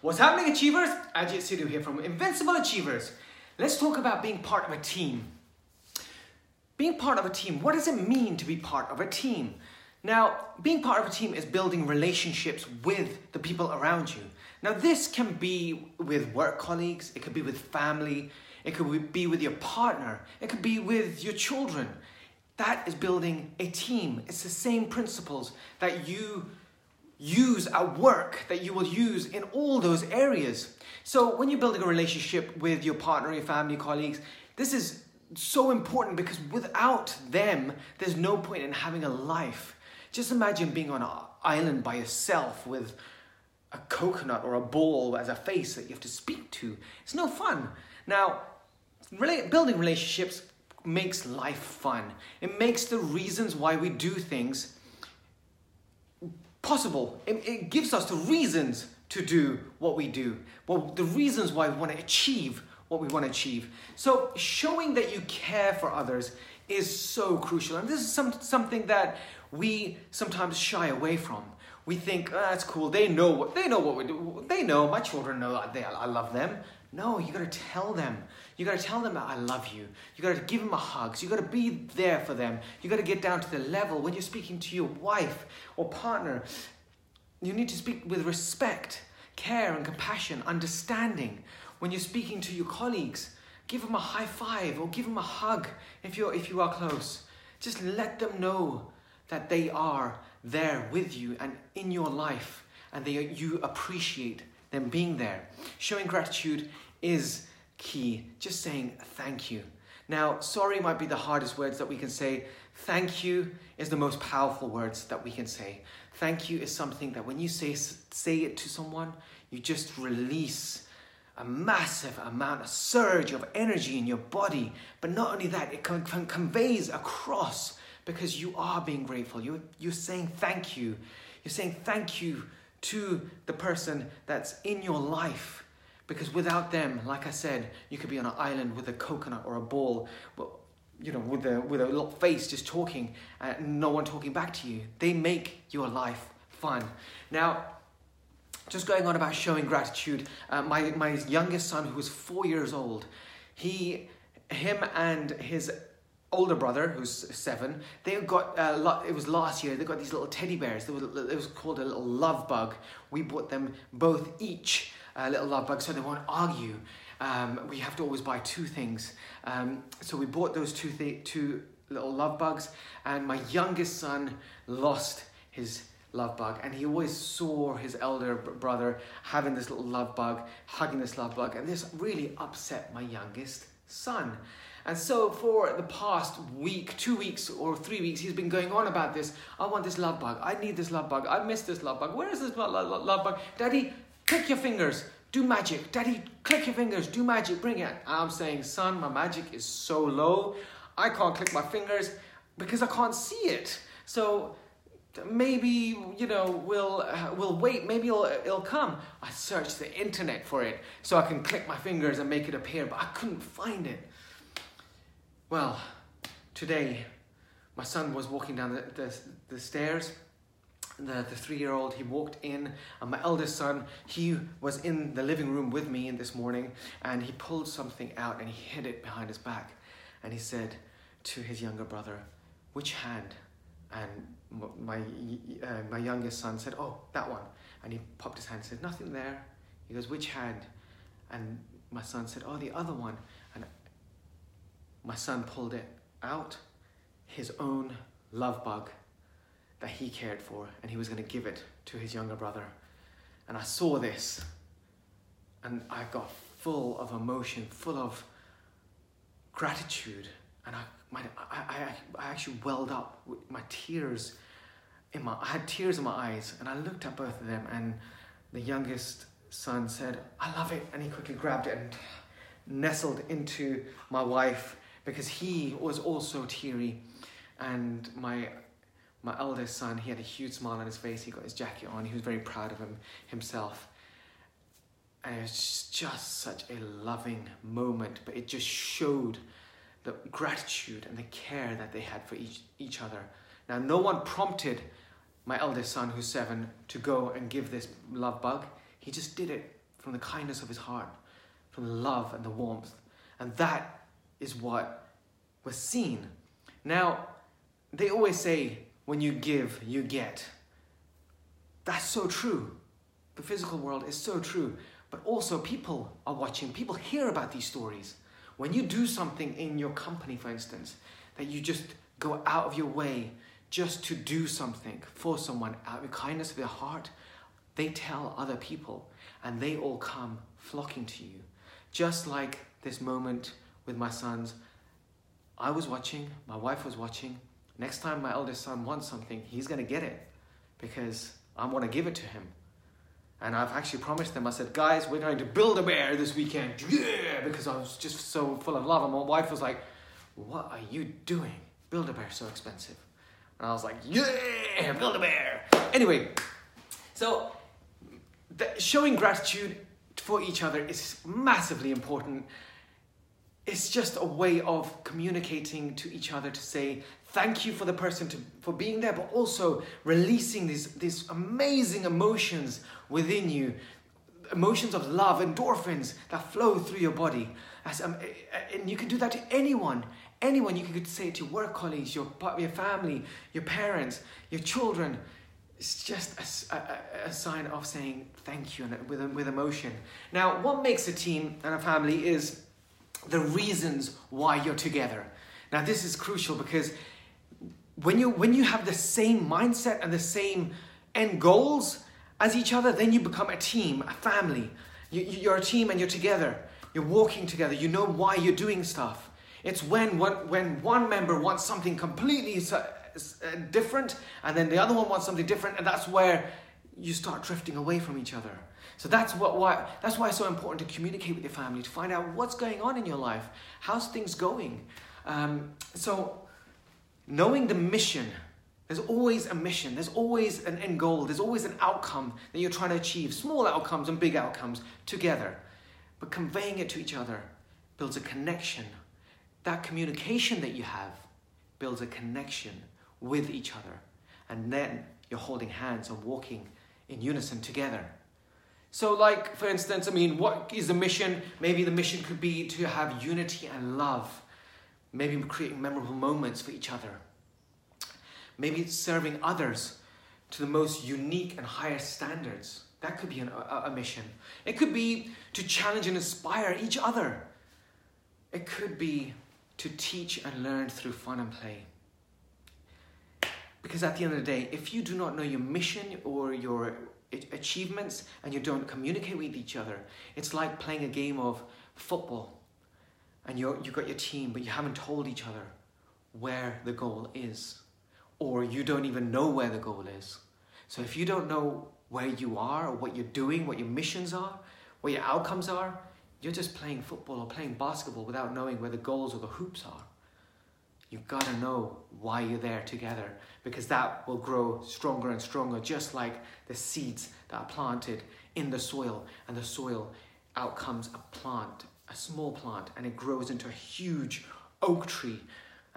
What's happening, Achievers? Ajit Sidhu here from Invincible Achievers. Let's talk about being part of a team. Being part of a team, what does it mean to be part of a team? Now, being part of a team is building relationships with the people around you. Now, this can be with work colleagues, it could be with family, it could be with your partner, it could be with your children. That is building a team. It's the same principles that you use at work that you will use in all those areas. So when you're building a relationship with your partner, your family, colleagues, this is so important because without them, there's no point in having a life. Just imagine being on an island by yourself with a coconut or a ball as a face that you have to speak to. It's no fun. Now, building relationships makes life fun. It makes the reasons why we do things possible. It, it gives us the reasons to do what we do. Well, the reasons why we want to achieve what we want to achieve. So showing that you care for others is so crucial. And this is some, something that we sometimes shy away from. We think, oh, that's cool. They know what they know what we do. They know my children know they, I love them. No, you got to tell them. You got to tell them that I love you. You got to give them a hug. You got to be there for them. You got to get down to the level when you're speaking to your wife or partner. You need to speak with respect, care, and compassion, understanding. When you're speaking to your colleagues, give them a high five or give them a hug if you're if you are close. Just let them know that they are there with you and in your life, and they you appreciate them being there. Showing gratitude is key. Just saying thank you. Now, sorry might be the hardest words that we can say. Thank you is the most powerful words that we can say. Thank you is something that when you say, say it to someone, you just release a massive amount, a surge of energy in your body. But not only that, it con- con- conveys across because you are being grateful. You're, you're saying thank you. You're saying thank you to the person that's in your life. Because without them, like I said, you could be on an island with a coconut or a ball, you know, with a, with a face just talking and no one talking back to you. They make your life fun. Now, just going on about showing gratitude, uh, my, my youngest son, who was four years old, he, him and his older brother, who's seven, they got, uh, it was last year, they got these little teddy bears. It was called a little love bug. We bought them both each a little love bug so they won't argue. Um, we have to always buy two things. Um, so we bought those two, th- two little love bugs, and my youngest son lost his love bug and he always saw his elder brother having this little love bug hugging this love bug and this really upset my youngest son and so for the past week, two weeks or three weeks, he's been going on about this. I want this love bug. I need this love bug. I miss this love bug. Where is this love bug? Daddy, click your fingers. Do magic. Daddy, click your fingers. Do magic. Bring it. I'm saying, son, my magic is so low. I can't click my fingers because I can't see it. So maybe you know we'll uh, we'll wait maybe it'll, it'll come i searched the internet for it so i can click my fingers and make it appear but i couldn't find it well, today my son was walking down the, the, the stairs. The, the three year old, he walked in, and my eldest son, he was in the living room with me this morning, and he pulled something out and he hid it behind his back. And he said to his younger brother, Which hand? And my, uh, my youngest son said, Oh, that one. And he popped his hand and said, Nothing there. He goes, Which hand? And my son said, Oh, the other one my son pulled it out, his own love bug that he cared for, and he was going to give it to his younger brother. And I saw this, and I got full of emotion, full of gratitude, and I, my, I, I, I actually welled up with my tears in my, I had tears in my eyes, and I looked at both of them, and the youngest son said, I love it, and he quickly grabbed it and nestled into my wife because he was also teary. And my my eldest son, he had a huge smile on his face. He got his jacket on. He was very proud of him himself. And it was just such a loving moment, but it just showed the gratitude and the care that they had for each, each other. Now, no one prompted my eldest son, who's seven, to go and give this love bug. He just did it from the kindness of his heart, from the love and the warmth. And that is what was seen. Now, they always say, when you give, you get. That's so true. The physical world is so true. But also, people are watching, people hear about these stories. When you do something in your company, for instance, that you just go out of your way just to do something for someone out of kindness of their heart, they tell other people and they all come flocking to you. Just like this moment with my sons, I was watching, my wife was watching. Next time my eldest son wants something, he's going to get it because I want to give it to him. And I've actually promised them, I said, guys, we're going to build a bear this weekend. Yeah, because I was just so full of love. And my wife was like, what are you doing? Build a bear so expensive. And I was like, yeah, build a bear. Anyway, so showing gratitude for each other is massively important. It's just a way of communicating to each other to say thank you for the person to, for being there, but also releasing these, these amazing emotions within you emotions of love, endorphins that flow through your body. As, um, and you can do that to anyone. Anyone, you could say it to your work colleagues, your, your family, your parents, your children. It's just a, a, a sign of saying thank you and with, with emotion. Now, what makes a team and a family is the reasons why you're together. Now, this is crucial because when you, when you have the same mindset and the same end goals, as each other, then you become a team, a family. You, you're a team and you're together. You're walking together. You know why you're doing stuff. It's when, when, when one member wants something completely uh, different and then the other one wants something different, and that's where you start drifting away from each other. So that's what why that's why it's so important to communicate with your family to find out what's going on in your life, how's things going. Um, so knowing the mission there's always a mission, there's always an end goal, there's always an outcome that you're trying to achieve, small outcomes and big outcomes together. But conveying it to each other builds a connection. That communication that you have builds a connection with each other. And then you're holding hands and walking in unison together. So, like, for instance, I mean, what is the mission? Maybe the mission could be to have unity and love, maybe creating memorable moments for each other Maybe serving others to the most unique and highest standards. That could be an, a, a mission. It could be to challenge and inspire each other. It could be to teach and learn through fun and play. Because at the end of the day, if you do not know your mission or your achievements and you don't communicate with each other, it's like playing a game of football and you're, you've got your team, but you haven't told each other where the goal is or you don't even know where the goal is. So if you don't know where you are or what you're doing, what your missions are, what your outcomes are, you're just playing football or playing basketball without knowing where the goals or the hoops are. You've got to know why you're there together because that will grow stronger and stronger, just like the seeds that are planted in the soil. And the soil out comes a plant, a small plant, and it grows into a huge oak tree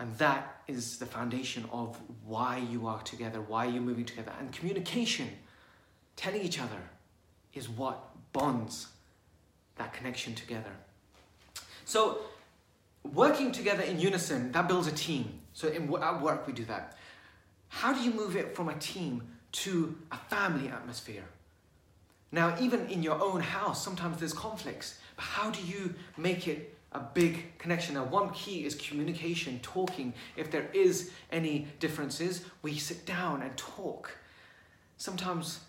and that is the foundation of why you are together, why you're moving together. And communication, telling each other, is what bonds that connection together. So, working together in unison, that builds a team. So, in, at work, we do that. How do you move it from a team to a family atmosphere? Now, even in your own house, sometimes there's conflicts. But how do you make it a big connection. Now, one key is communication, talking. If there is any differences, we sit down and talk. Sometimes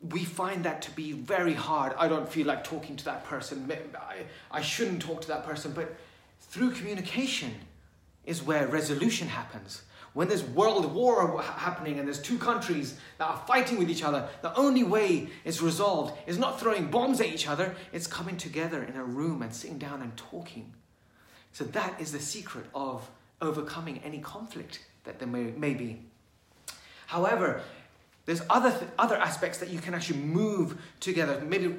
we find that to be very hard. I don't feel like talking to that person. I, I shouldn't talk to that person. But through communication is where resolution happens. When there's world war happening and there's two countries that are fighting with each other, the only way it's resolved is not throwing bombs at each other, it's coming together in a room and sitting down and talking. So that is the secret of overcoming any conflict that there may, may be. However, there's other, th- other aspects that you can actually move together, maybe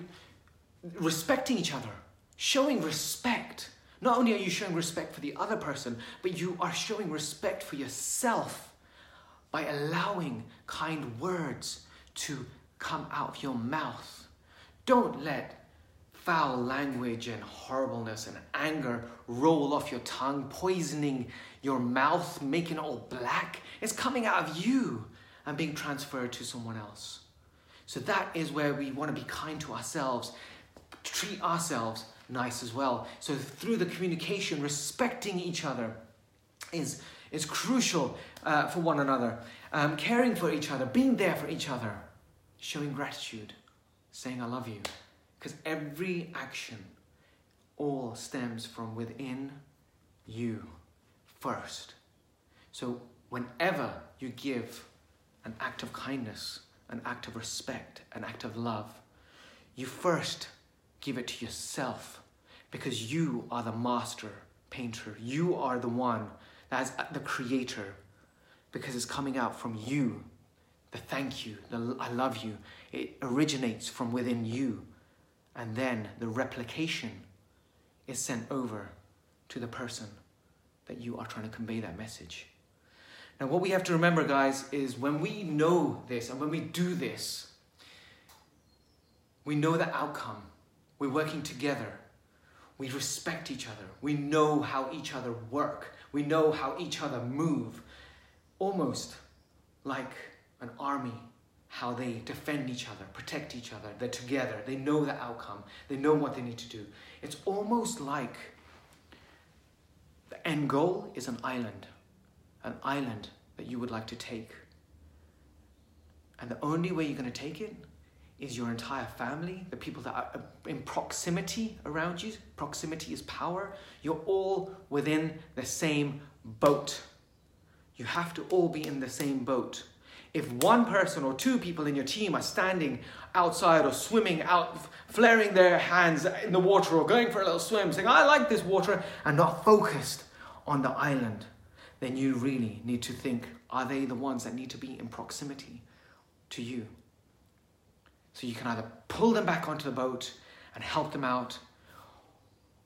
respecting each other, showing respect not only are you showing respect for the other person, but you are showing respect for yourself by allowing kind words to come out of your mouth. Don't let foul language and horribleness and anger roll off your tongue, poisoning your mouth, making it all black. It's coming out of you and being transferred to someone else. So that is where we want to be kind to ourselves, treat ourselves nice as well. So through the communication, respecting each other is, is crucial uh, for one another. Um, caring for each other, being there for each other, showing gratitude, saying I love you. Because every action all stems from within you first. So whenever you give an act of kindness, an act of respect, an act of love, you first give it to yourself because you are the master painter. You are the one that's the creator because it's coming out from you. The thank you, the I love you, it originates from within you. And then the replication is sent over to the person that you are trying to convey that message. Now, what we have to remember, guys, is when we know this and when we do this, we know the outcome. We're working together. We respect each other. We know how each other work. We know how each other move. Almost like an army, how they defend each other, protect each other. They're together. They know the outcome. They know what they need to do. It's almost like the end goal is an island an island that you would like to take. And the only way you're going to take it is your entire family, the people that are uh, in proximity around you. Proximity is power. You're all within the same boat. You have to all be in the same boat. If one person or two people in your team are standing outside or swimming out, flaring their hands in the water or going for a little swim, saying, I like this water, and not focused on the island, then you really need to think are they the ones that need to be in proximity to you? So you can either pull them back onto the boat and help them out,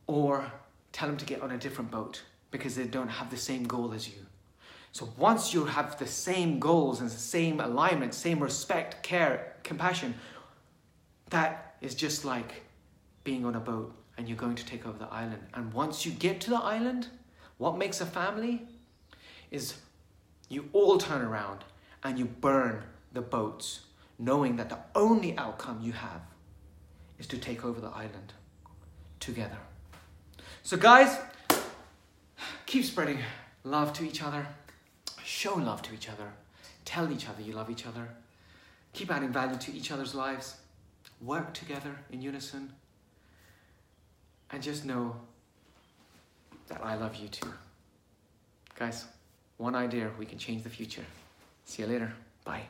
or tell them to get on a different boat because they don't have the same goal as you. So once you have the same goals and the same alignment, same respect, care, compassion, that is just like being on a boat and you're going to take over the island. And once you get to the island, what makes a family is you all turn around and you burn the boats, knowing that the only outcome you have is to take over the island together. So, guys, keep spreading love to each other, show love to each other, tell each other you love each other, keep adding value to each other's lives, work together in unison, and just know that I love you too. Guys, one idea, we can change the future. See you later. Bye.